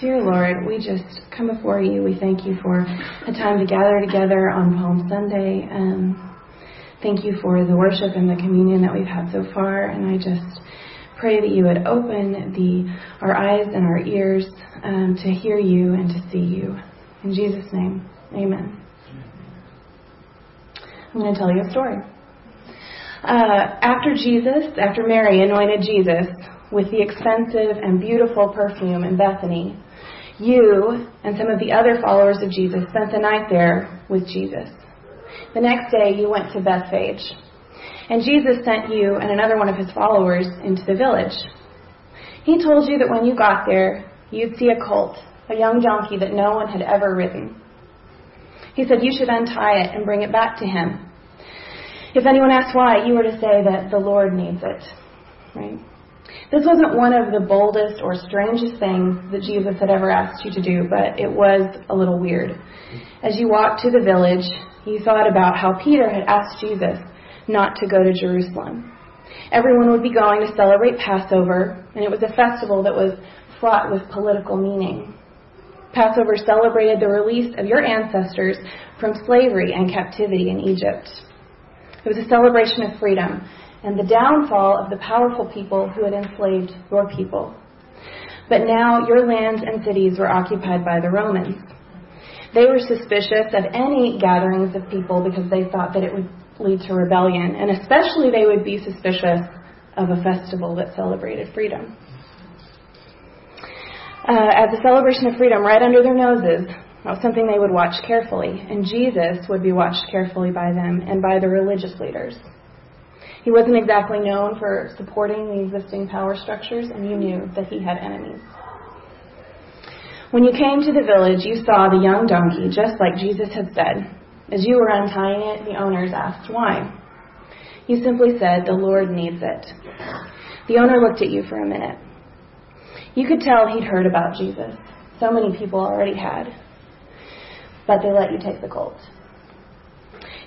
Dear Lord, we just come before you. We thank you for a time to gather together on Palm Sunday. Um, thank you for the worship and the communion that we've had so far. And I just pray that you would open the our eyes and our ears um, to hear you and to see you. In Jesus' name, amen. I'm going to tell you a story. Uh, after Jesus, after Mary anointed Jesus with the expensive and beautiful perfume in Bethany, you and some of the other followers of Jesus spent the night there with Jesus. The next day, you went to Bethphage, and Jesus sent you and another one of his followers into the village. He told you that when you got there, you'd see a colt, a young donkey that no one had ever ridden. He said you should untie it and bring it back to him. If anyone asks why, you were to say that the Lord needs it. Right? This wasn't one of the boldest or strangest things that Jesus had ever asked you to do, but it was a little weird. As you walked to the village, you thought about how Peter had asked Jesus not to go to Jerusalem. Everyone would be going to celebrate Passover, and it was a festival that was fraught with political meaning. Passover celebrated the release of your ancestors from slavery and captivity in Egypt. It was a celebration of freedom and the downfall of the powerful people who had enslaved your people. But now your lands and cities were occupied by the Romans. They were suspicious of any gatherings of people because they thought that it would lead to rebellion, and especially they would be suspicious of a festival that celebrated freedom. Uh, as a celebration of freedom right under their noses, was something they would watch carefully, and Jesus would be watched carefully by them and by the religious leaders. He wasn't exactly known for supporting the existing power structures, and you knew that he had enemies. When you came to the village, you saw the young donkey, just like Jesus had said. As you were untying it, the owners asked why. You simply said, The Lord needs it. The owner looked at you for a minute. You could tell he'd heard about Jesus. So many people already had. But they let you take the colt.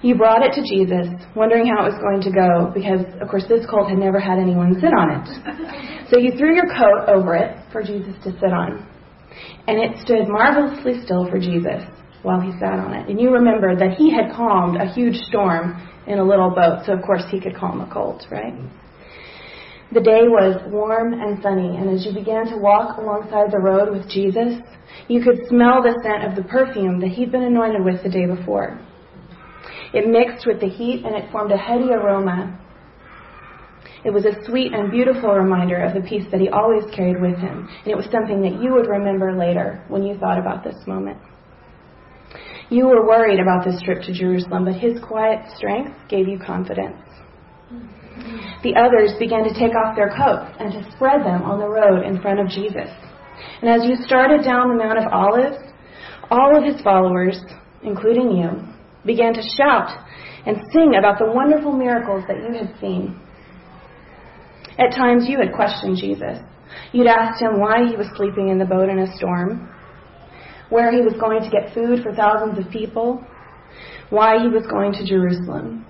You brought it to Jesus, wondering how it was going to go, because, of course, this colt had never had anyone sit on it. So you threw your coat over it for Jesus to sit on. And it stood marvelously still for Jesus while he sat on it. And you remembered that he had calmed a huge storm in a little boat, so of course he could calm a colt, right? The day was warm and sunny, and as you began to walk alongside the road with Jesus, you could smell the scent of the perfume that he'd been anointed with the day before. It mixed with the heat and it formed a heady aroma. It was a sweet and beautiful reminder of the peace that he always carried with him, and it was something that you would remember later when you thought about this moment. You were worried about this trip to Jerusalem, but his quiet strength gave you confidence. The others began to take off their coats and to spread them on the road in front of Jesus. And as you started down the Mount of Olives, all of his followers, including you, began to shout and sing about the wonderful miracles that you had seen. At times you had questioned Jesus. You'd asked him why he was sleeping in the boat in a storm, where he was going to get food for thousands of people, why he was going to Jerusalem.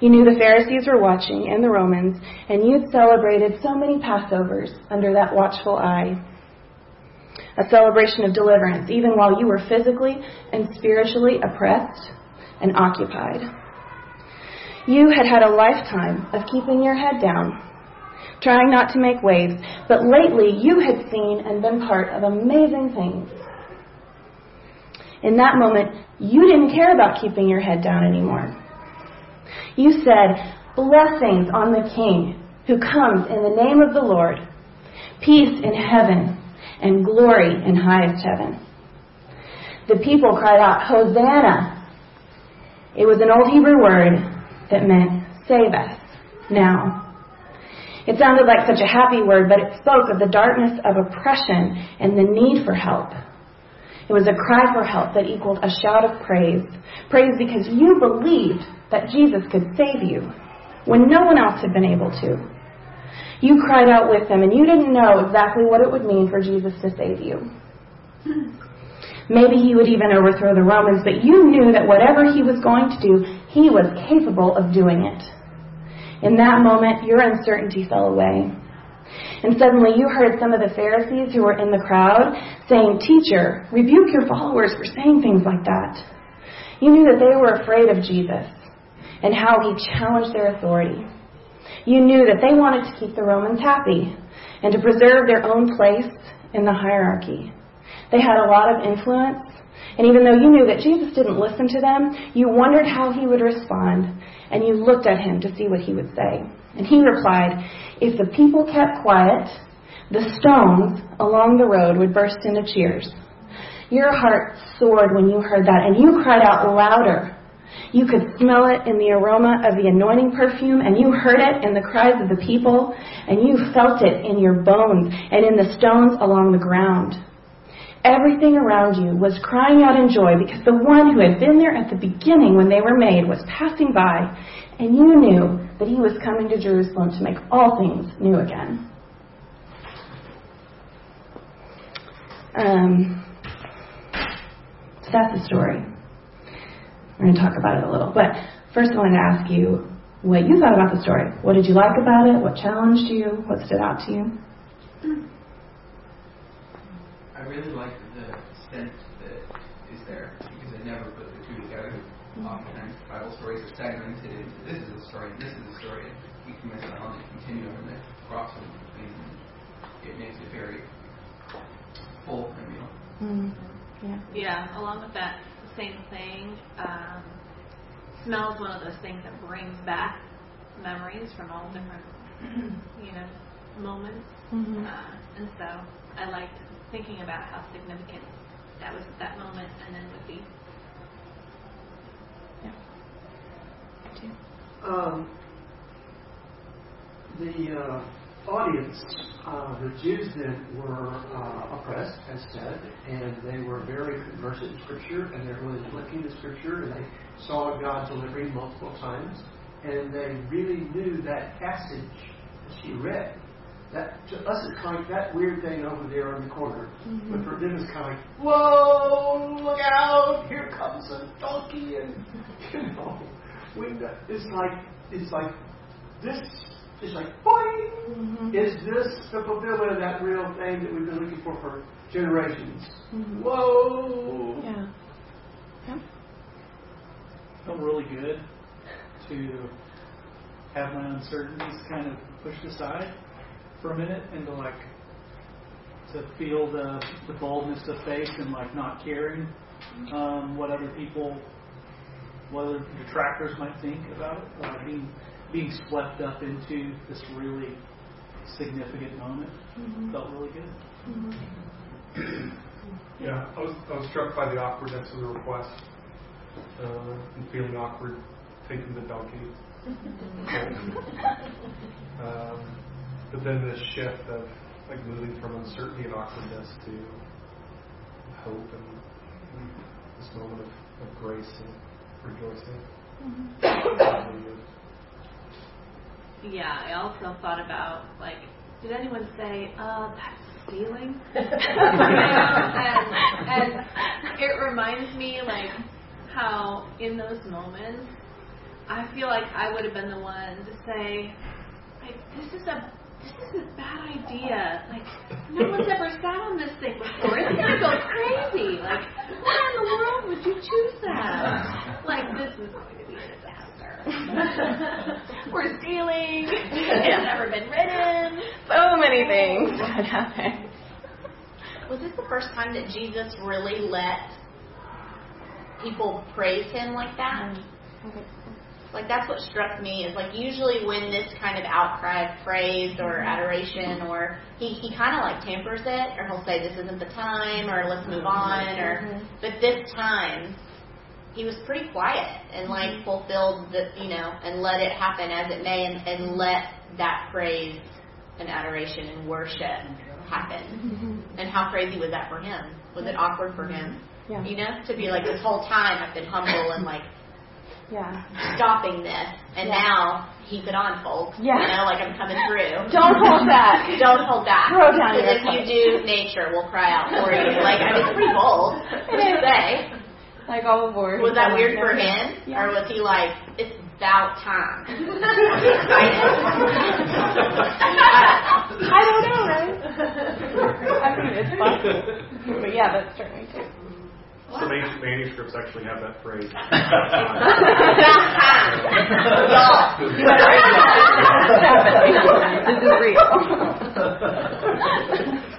You knew the Pharisees were watching and the Romans, and you'd celebrated so many Passovers under that watchful eye a celebration of deliverance, even while you were physically and spiritually oppressed and occupied. You had had a lifetime of keeping your head down, trying not to make waves, but lately you had seen and been part of amazing things. In that moment, you didn't care about keeping your head down anymore. You said, Blessings on the King who comes in the name of the Lord, peace in heaven and glory in highest heaven. The people cried out, Hosanna! It was an old Hebrew word that meant save us now. It sounded like such a happy word, but it spoke of the darkness of oppression and the need for help. It was a cry for help that equaled a shout of praise. Praise because you believed that Jesus could save you when no one else had been able to. You cried out with them, and you didn't know exactly what it would mean for Jesus to save you. Maybe he would even overthrow the Romans, but you knew that whatever he was going to do, he was capable of doing it. In that moment, your uncertainty fell away. And suddenly you heard some of the Pharisees who were in the crowd saying, Teacher, rebuke your followers for saying things like that. You knew that they were afraid of Jesus and how he challenged their authority. You knew that they wanted to keep the Romans happy and to preserve their own place in the hierarchy. They had a lot of influence, and even though you knew that Jesus didn't listen to them, you wondered how he would respond, and you looked at him to see what he would say. And he replied, If the people kept quiet, the stones along the road would burst into cheers. Your heart soared when you heard that, and you cried out louder. You could smell it in the aroma of the anointing perfume, and you heard it in the cries of the people, and you felt it in your bones and in the stones along the ground. Everything around you was crying out in joy because the one who had been there at the beginning when they were made was passing by, and you knew that he was coming to Jerusalem to make all things new again. Um, so that's the story. We're going to talk about it a little. But first, I wanted to ask you what you thought about the story. What did you like about it? What challenged you? What stood out to you? I really like the sense that is there because I never put the two together. Mm-hmm. Oftentimes, Bible stories are segmented into this is a story and this is a story. And we can miss out on the continuum and the crossover between them. It makes it very full and real. Mm-hmm. Yeah. Yeah. Along with that same thing, um, smell is one of those things that brings back memories from all different, you know, moments. Mm-hmm. Uh, and so I liked thinking about how significant that was at that moment and then would be. Yeah. Um, the uh, audience, uh, the Jews then were uh, oppressed, as said, and they were very conversant in Scripture, and they were really looking at Scripture, and they saw God delivering multiple times, and they really knew that passage that she read. That to us it's kind of that weird thing over there in the corner, mm-hmm. but for them it's kind of like, whoa, look out, here comes a donkey, and you know, we, it's like it's like this it's like, boing! Mm-hmm. Is this the fulfillment of that real thing that we've been looking for for generations? Mm-hmm. Whoa! Yeah. yeah. Felt really good to have my uncertainties kind of pushed aside for a minute and to like to feel the the boldness of faith and like not caring um, what other people, what other detractors might think about it, uh, being being swept up into this really significant moment mm-hmm. felt really good. Mm-hmm. yeah, I was I was struck by the awkwardness of the request uh, and feeling awkward taking the donkey. um, but then this shift of like moving from uncertainty and awkwardness to hope and this moment of, of grace and rejoicing. Mm-hmm yeah, I also thought about like, did anyone say, uh, that's stealing? and, and it reminds me like how in those moments, I feel like I would have been the one to say, like, this is a this is a bad idea. Like, no one's ever sat on this thing before. It's gonna go crazy. Like, why in the world would you choose that? Like, this is going to be a We're stealing. It's never been written. So many things that happen. Was this the first time that Jesus really let people praise him like that? Mm-hmm. Like that's what struck me is like usually when this kind of outcry of praise or mm-hmm. adoration or he, he kind of like tempers it or he'll say this isn't the time or let's move mm-hmm. on or mm-hmm. but this time he was pretty quiet and like mm-hmm. fulfilled the you know and let it happen as it may and, and let that praise and adoration and worship happen. Mm-hmm. And how crazy was that for him? Was it awkward for him? Yeah. You know, to be like this whole time I've been humble and like yeah. stopping this and yeah. now keep it on folks. Yeah. You know, like I'm coming through. Don't hold back. Don't hold back. Throw down Because if you do, nature will cry out for you. Like I mean, it's pretty bold to say. Like all aboard. Was that weird for him, yeah. or was he like, "It's about time. I don't know, right? I mean, it's possible. But yeah, that's certainly true. Some ancient manuscripts actually have that phrase. this is real.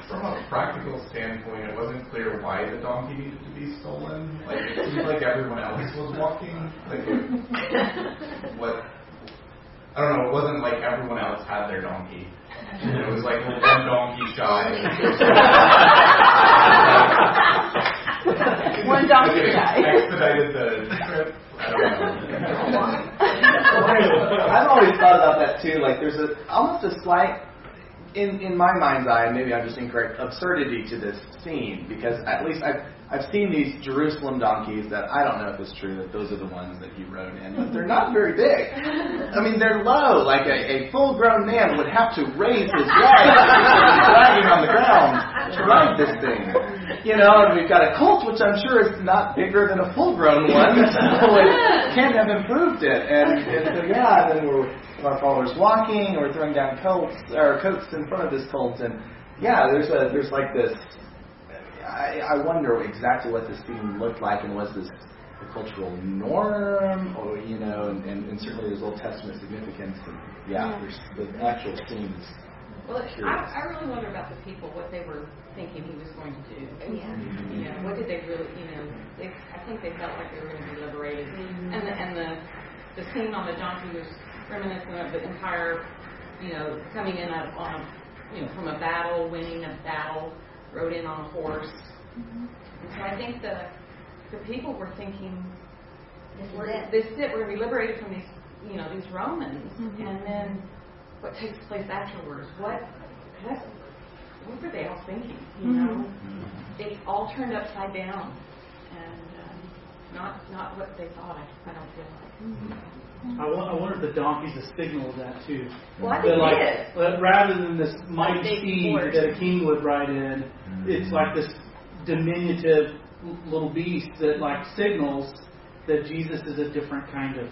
From a practical standpoint, it wasn't clear why the donkey needed to be stolen. Like it seemed like everyone else was walking. Like what? I don't know. It wasn't like everyone else had their donkey. It was like one donkey shy. One donkey Like, it shy. Expedited the trip. I don't know. I've always thought about that too. Like there's a almost a slight, in in my mind's eye, maybe I'm just incorrect, absurdity to this scene because at least I've I've seen these Jerusalem donkeys that I don't know if it's true that those are the ones that he rode in, but they're not very big. I mean, they're low. Like a, a full-grown man would have to raise his legs, dragging on the ground to ride this thing. You know, and we've got a colt, which I'm sure is not bigger than a full-grown one, so it can't have improved it. And, and so, yeah, then we're our followers walking, or throwing down coats or coats in front of this colt, and yeah, there's a there's like this. I, I wonder exactly what this scene looked like, and was this a cultural norm, or you know, and, and, and certainly there's Old Testament significance. And, yeah, there's the actual scenes. Well, I, I really wonder about the people, what they were thinking he was going to do. Yeah. You know, what did they really, you know, they, I think they felt like they were going to be liberated. Mm-hmm. And the, and the, the scene on the donkey was reminiscent of the entire, you know, coming in a, on a, you know, from a battle, winning a battle, rode in on a horse. And so I think the, the people were thinking, This is we're, it. this is it, we're going to be liberated from these, you know, these Romans. Mm-hmm. And then what takes place afterwards? What, what, what were they all thinking? You know, mm-hmm. it all turned upside down, and um, not not what they thought. I, I don't feel like. I, I wonder if the donkey's a signal of that too. Well, I think like, it is. Uh, rather than this mighty big steed horse. that a king would ride in, mm-hmm. it's like this diminutive little beast that like signals that Jesus is a different kind of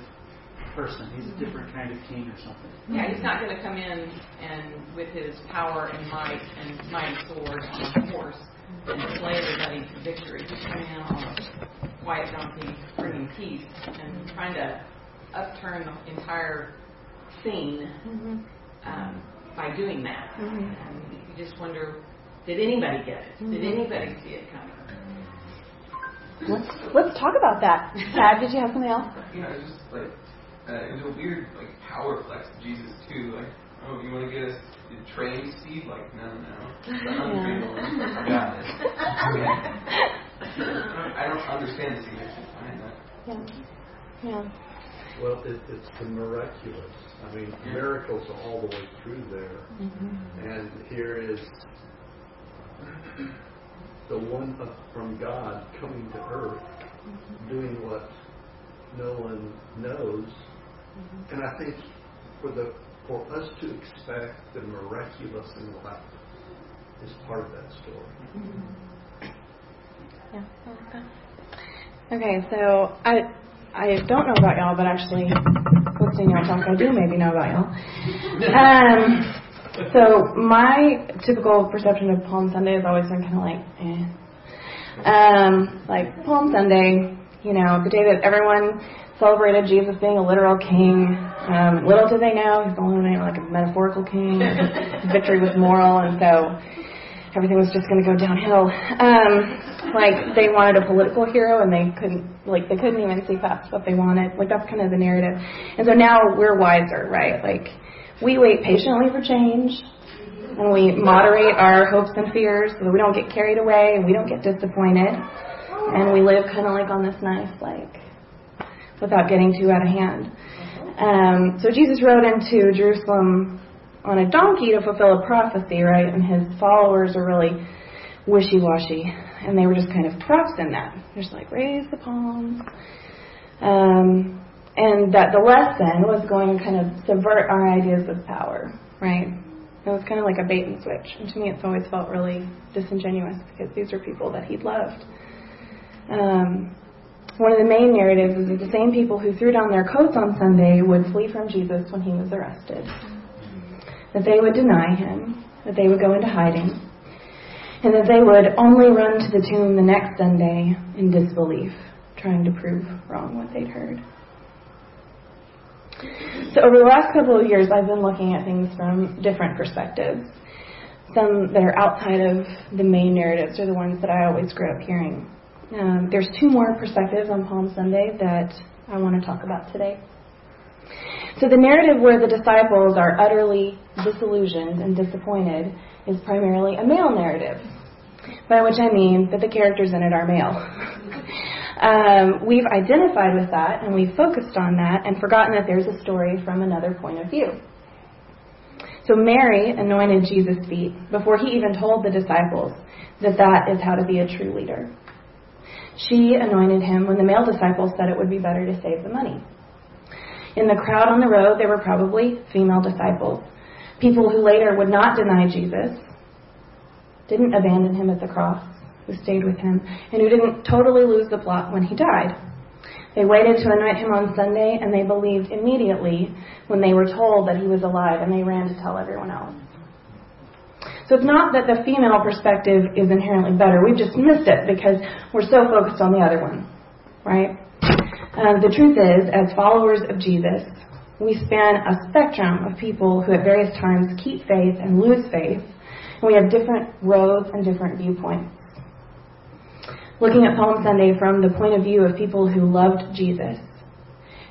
person. He's a different kind of king or something. Yeah, he's not going to come in and with his power and might and mighty sword on a horse and slay everybody to victory. He's coming in on a quiet donkey, bringing peace and trying to upturn the entire scene um, by doing that. And you just wonder, did anybody get it? Did anybody see it coming? Let's, let's talk about that. Tad, did you have something else? You know, it's just like uh, it was a weird like power flex of Jesus too. Like, oh, you want to get us to train Steve? Like, no, no, the untrained one. I got this. I don't understand the significance behind that. Yeah. Yeah. Well, it, it's the miraculous. I mean, miracles are all the way through there. Mm-hmm. And here is the one from God coming to earth, mm-hmm. doing what no one knows. Mm-hmm. And I think for the for us to expect the miraculous in life is part of that story. Yeah. I like. Okay, so I I don't know about y'all, but actually to y'all talk, I do maybe know about y'all. Um, so my typical perception of Palm Sunday has always been kind of like, eh. Um, like Palm Sunday, you know, the day that everyone celebrated Jesus being a literal king. Um, little did they know he's only like a metaphorical king. His victory was moral, and so everything was just going to go downhill. Um, like they wanted a political hero, and they couldn't, like they couldn't even see past what they wanted. Like that's kind of the narrative. And so now we're wiser, right? Like we wait patiently for change, and we moderate our hopes and fears so that we don't get carried away and we don't get disappointed, and we live kind of like on this nice, like without getting too out of hand. Um, so Jesus rode into Jerusalem on a donkey to fulfill a prophecy, right? And his followers are really wishy-washy, and they were just kind of props in that. Just like raise the palms, um, and that the lesson was going to kind of subvert our ideas of power, right? It was kind of like a bait and switch, and to me, it's always felt really disingenuous because these are people that he'd loved. Um, one of the main narratives is that the same people who threw down their coats on Sunday would flee from Jesus when he was arrested. That they would deny him, that they would go into hiding, and that they would only run to the tomb the next Sunday in disbelief, trying to prove wrong what they'd heard. So over the last couple of years, I've been looking at things from different perspectives. Some that are outside of the main narratives are the ones that I always grew up hearing. Um, there's two more perspectives on Palm Sunday that I want to talk about today. So the narrative where the disciples are utterly disillusioned and disappointed is primarily a male narrative, by which I mean that the characters in it are male. um, we've identified with that and we've focused on that and forgotten that there's a story from another point of view. So Mary anointed Jesus' feet before he even told the disciples that that is how to be a true leader. She anointed him when the male disciples said it would be better to save the money. In the crowd on the road, there were probably female disciples, people who later would not deny Jesus, didn't abandon him at the cross, who stayed with him, and who didn't totally lose the plot when he died. They waited to anoint him on Sunday, and they believed immediately when they were told that he was alive, and they ran to tell everyone else. So it's not that the female perspective is inherently better. We've just missed it because we're so focused on the other one, right? Um, the truth is, as followers of Jesus, we span a spectrum of people who at various times keep faith and lose faith, and we have different roads and different viewpoints. Looking at Palm Sunday from the point of view of people who loved Jesus,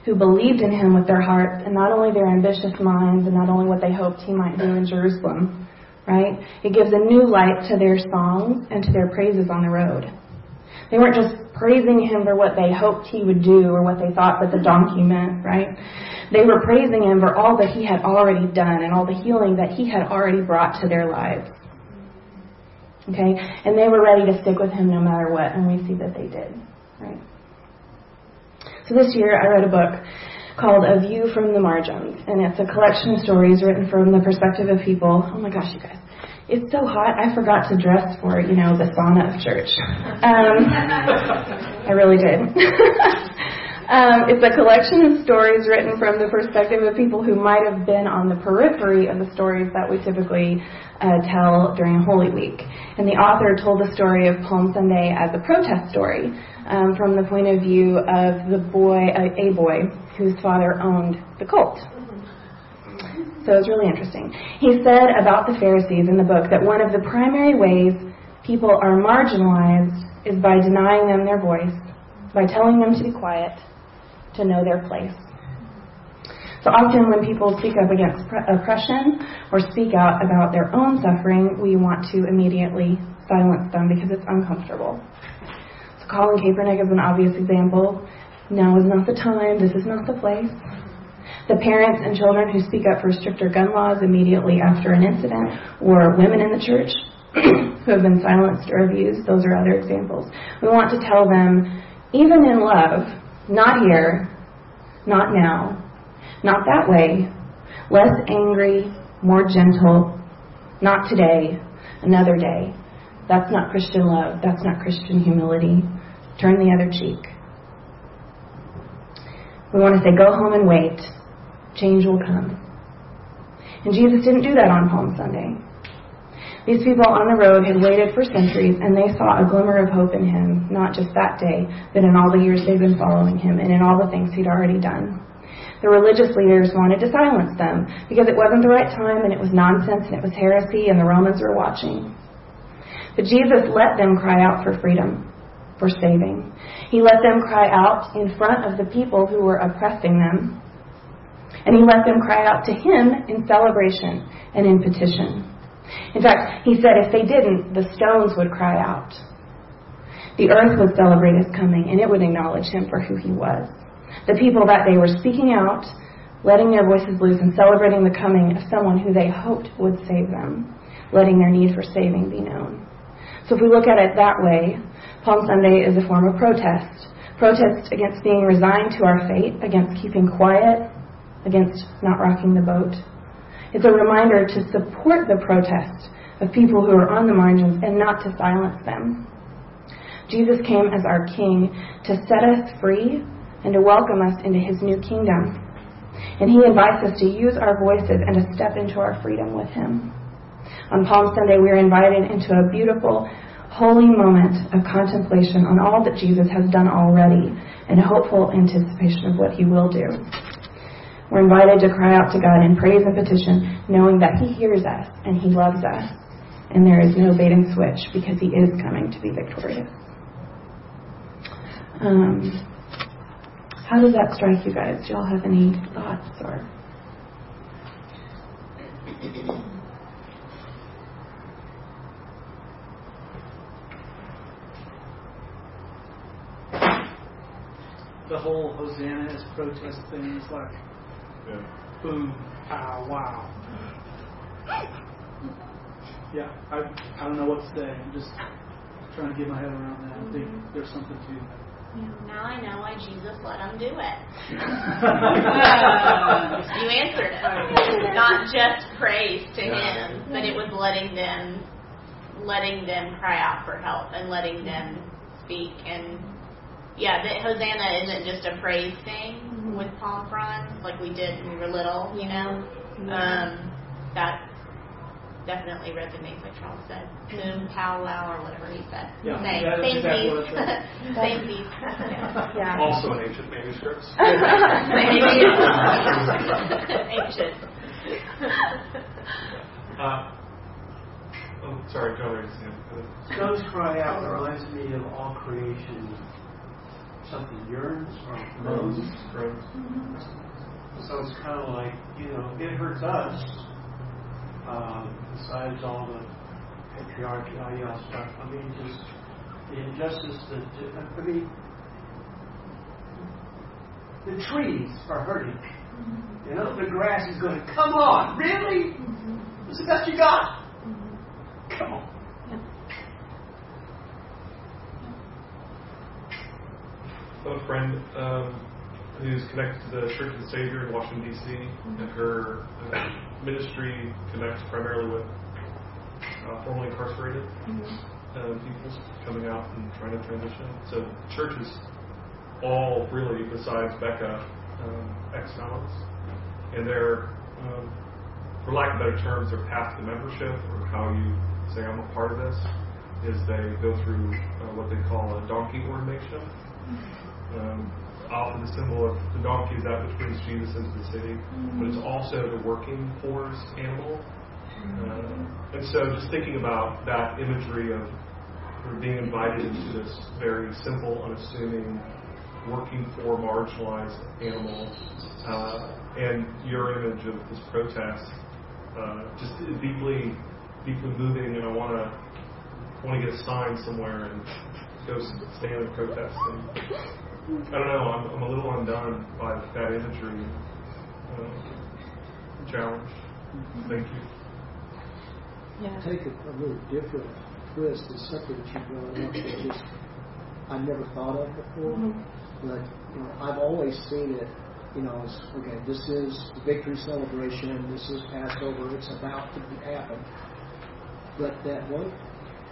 who believed in him with their hearts, and not only their ambitious minds, and not only what they hoped he might do in Jerusalem, right? It gives a new light to their songs and to their praises on the road. They weren't just praising him for what they hoped he would do or what they thought that the donkey meant, right? They were praising him for all that he had already done and all the healing that he had already brought to their lives. Okay? And they were ready to stick with him no matter what, and we see that they did, right? So this year I read a book called A View from the Margins, and it's a collection of stories written from the perspective of people. Oh my gosh, you guys. It's so hot, I forgot to dress for, you know, the sauna of church. Um, I really did. um, it's a collection of stories written from the perspective of people who might have been on the periphery of the stories that we typically uh, tell during Holy Week. And the author told the story of Palm Sunday as a protest story um, from the point of view of the boy, a, a boy whose father owned the cult. So it's really interesting. He said about the Pharisees in the book that one of the primary ways people are marginalized is by denying them their voice, by telling them to be quiet, to know their place. So often when people speak up against oppression or speak out about their own suffering, we want to immediately silence them because it's uncomfortable. So Colin Kaepernick is an obvious example. Now is not the time, this is not the place. The parents and children who speak up for stricter gun laws immediately after an incident, or women in the church who have been silenced or abused, those are other examples. We want to tell them, even in love, not here, not now, not that way, less angry, more gentle, not today, another day. That's not Christian love. That's not Christian humility. Turn the other cheek. We want to say, go home and wait. Change will come. And Jesus didn't do that on Palm Sunday. These people on the road had waited for centuries and they saw a glimmer of hope in him, not just that day, but in all the years they've been following him and in all the things he'd already done. The religious leaders wanted to silence them because it wasn't the right time and it was nonsense and it was heresy and the Romans were watching. But Jesus let them cry out for freedom, for saving. He let them cry out in front of the people who were oppressing them. And he let them cry out to him in celebration and in petition. In fact, he said if they didn't, the stones would cry out. The earth would celebrate his coming and it would acknowledge him for who he was. The people that they were speaking out, letting their voices loose and celebrating the coming of someone who they hoped would save them, letting their need for saving be known. So if we look at it that way, Palm Sunday is a form of protest. Protest against being resigned to our fate, against keeping quiet, against not rocking the boat. It's a reminder to support the protest of people who are on the margins and not to silence them. Jesus came as our King to set us free and to welcome us into his new kingdom. And he invites us to use our voices and to step into our freedom with him. On Palm Sunday, we are invited into a beautiful, holy moment of contemplation on all that Jesus has done already and hopeful anticipation of what he will do. We're invited to cry out to God in praise and petition, knowing that he hears us and he loves us, and there is no bait and switch because he is coming to be victorious. Um, how does that strike you guys? Do y'all have any thoughts or? The whole Hosanna is protest thing is like Yeah. boom, pow, wow. Yeah, I I don't know what to say. I'm just trying to get my head around that. I mm-hmm. think there's something to that. Now I know why Jesus let them do it. you answered it. Not just praise to Him, but it was letting them, letting them cry out for help and letting them speak. And yeah, that Hosanna isn't just a praise thing with palm fronds like we did when we were little. You know, um, that definitely resonates, like Charles said. Boom, pow, wow, or whatever he said. Yeah, same, yeah, same exactly piece. same piece. Yeah. Yeah. Also in ancient manuscripts. Ancient. Uh, oh, sorry, go ahead. Sam. Stones cry out reminds me of all creation. Something yearns or mm-hmm. groans. Groans. So it's kind of like, you know, it hurts us. Um, besides all the patriarchal stuff, I mean, just the injustice that, I mean, the trees are hurting. Mm-hmm. You know, the grass is going, to come on, really? Mm-hmm. This is the best you got? A friend um, who's connected to the Church of the Savior in Washington, D.C., and her uh, ministry connects primarily with uh, formerly incarcerated uh, people coming out and trying to transition. So, church is all really, besides Becca, um, ex felons. And their, um, for lack of better terms, their path to membership, or how you say, I'm a part of this, is they go through uh, what they call a donkey ordination um, often the symbol of the donkey is that which brings Jesus into the city, but it's also the working poor's animal. Uh, and so just thinking about that imagery of being invited into this very simple, unassuming, working poor, marginalized animal, uh, and your image of this protest, uh, just deeply, deeply moving, and I want to want to get a sign somewhere and go stand and protest. And, I don't know. I'm, I'm a little undone by that imagery uh, challenge. Thank you. Yeah. take it a little different twist is something that you brought up that just I never thought of before. But you know, I've always seen it, you know, as okay, this is the victory celebration, this is Passover, it's about to happen. But that one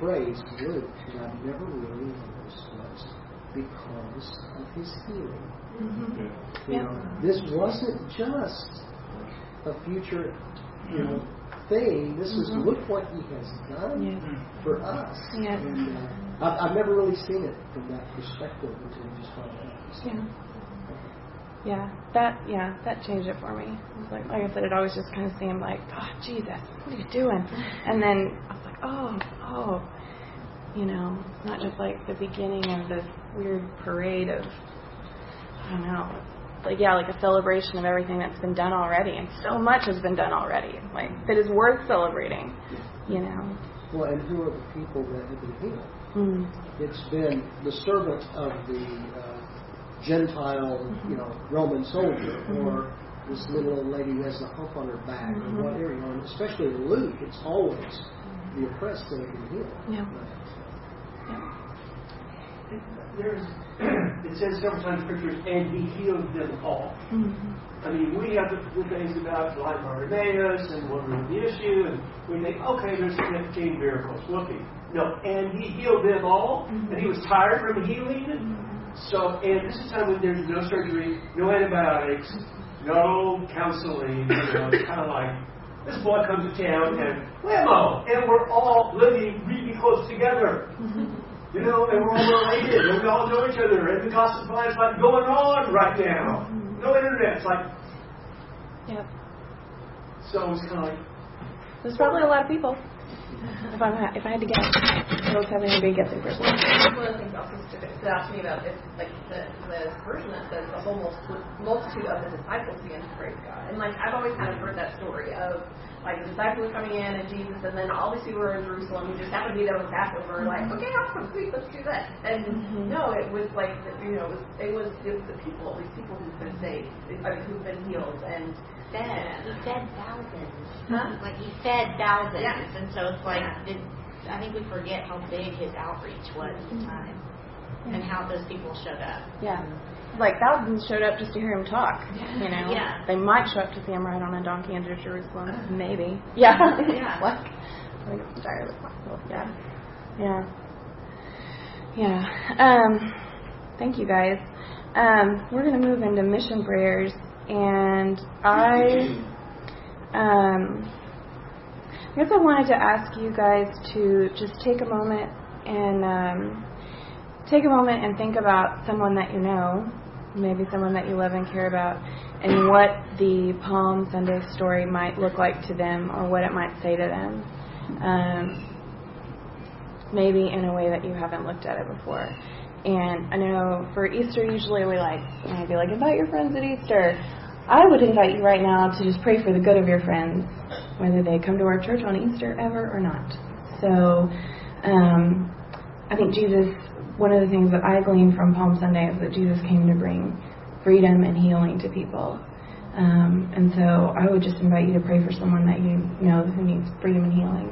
phrase, Luke, that I've never really noticed was because of his healing. Mm-hmm. Yeah. You know, this wasn't just a future, you know, mm-hmm. thing. This is mm-hmm. look what he has done Yeah. for us. Yeah. And uh, I've, I've never really seen it from that perspective until just brought it up. So, Yeah. Yeah, that yeah, that changed it for me. It was like like I said, it always just kind of seemed like, oh Jesus, what are you doing? And then I was like, oh, oh, you know, not just like the beginning of this weird parade of, I don't know, like yeah, like a celebration of everything that's been done already, and so much has been done already, like that is worth celebrating, you know. Well, and who are the people that have been healed? Mm. It's been the servant of the uh, Gentile, you know, Roman soldier, or this little old lady who has the hump on her back, or whatever. You know, and especially in Luke, it's always the oppressed that have been healed. Yeah. There's it says several times in scriptures, and he healed them all. Mm-hmm. I mean, we have the, the things about blind Bartimaeus and what was the issue, and we think, okay, there's 15 miracles. Okay. No, and he healed them all, mm-hmm. and he was tired from healing. Mm-hmm. So, and this is time when there's no surgery, no antibiotics, no counseling. You know, it's kind of like this boy comes to town and whammo, and we're all living really close together. Mm-hmm. You know, and we're all related, and we all know each other, and the gossip line's like going on right now. No internet. It's like, Yep. so it's kind of like, There's probably a lot of people. If I'm if I had to guess, I was having a big guessing person. One of the things also stood out to me about this, like the, the version that says the whole multitude of the disciples began to praise God. And like I've always kind of heard that story of like the disciples coming in and Jesus, and then all these people were in Jerusalem who just happened to be there with Passover. Like, mm-hmm. okay, awesome, sweet, let's do that. And mm-hmm. no, it was like you know, it was it was it was the people, these people who've been saved, I mean, who've been healed, and fed. He fed thousands. Huh? Like he fed thousands, Yeah. and so it's like Yeah. it, I think we forget how big his outreach was at the time, and how those people showed up. Yeah. Like thousands showed up just to hear him talk. You know. Yeah. They might show up to see him ride on a donkey into Jerusalem. Maybe. Yeah. Yeah. like. I think it's entirely possible. Yeah. Yeah. Yeah. Um. Thank you guys. Um. We're gonna move into mission prayers, and I. Um. I guess I wanted to ask you guys to just take a moment and um, take a moment and think about someone that you know, maybe someone that you love and care about, and what the Palm Sunday story might look like to them or what it might say to them. Um, maybe in a way that you haven't looked at it before. And I know for Easter, usually we like, know, be like, invite your friends at Easter. I would invite you right now to just pray for the good of your friends, whether they come to our church on Easter ever or not. So, um, I think Jesus, one of the things that I gleaned from Palm Sunday is that Jesus came to bring freedom and healing to people. Um, and so I would just invite you to pray for someone that you know who needs freedom and healing.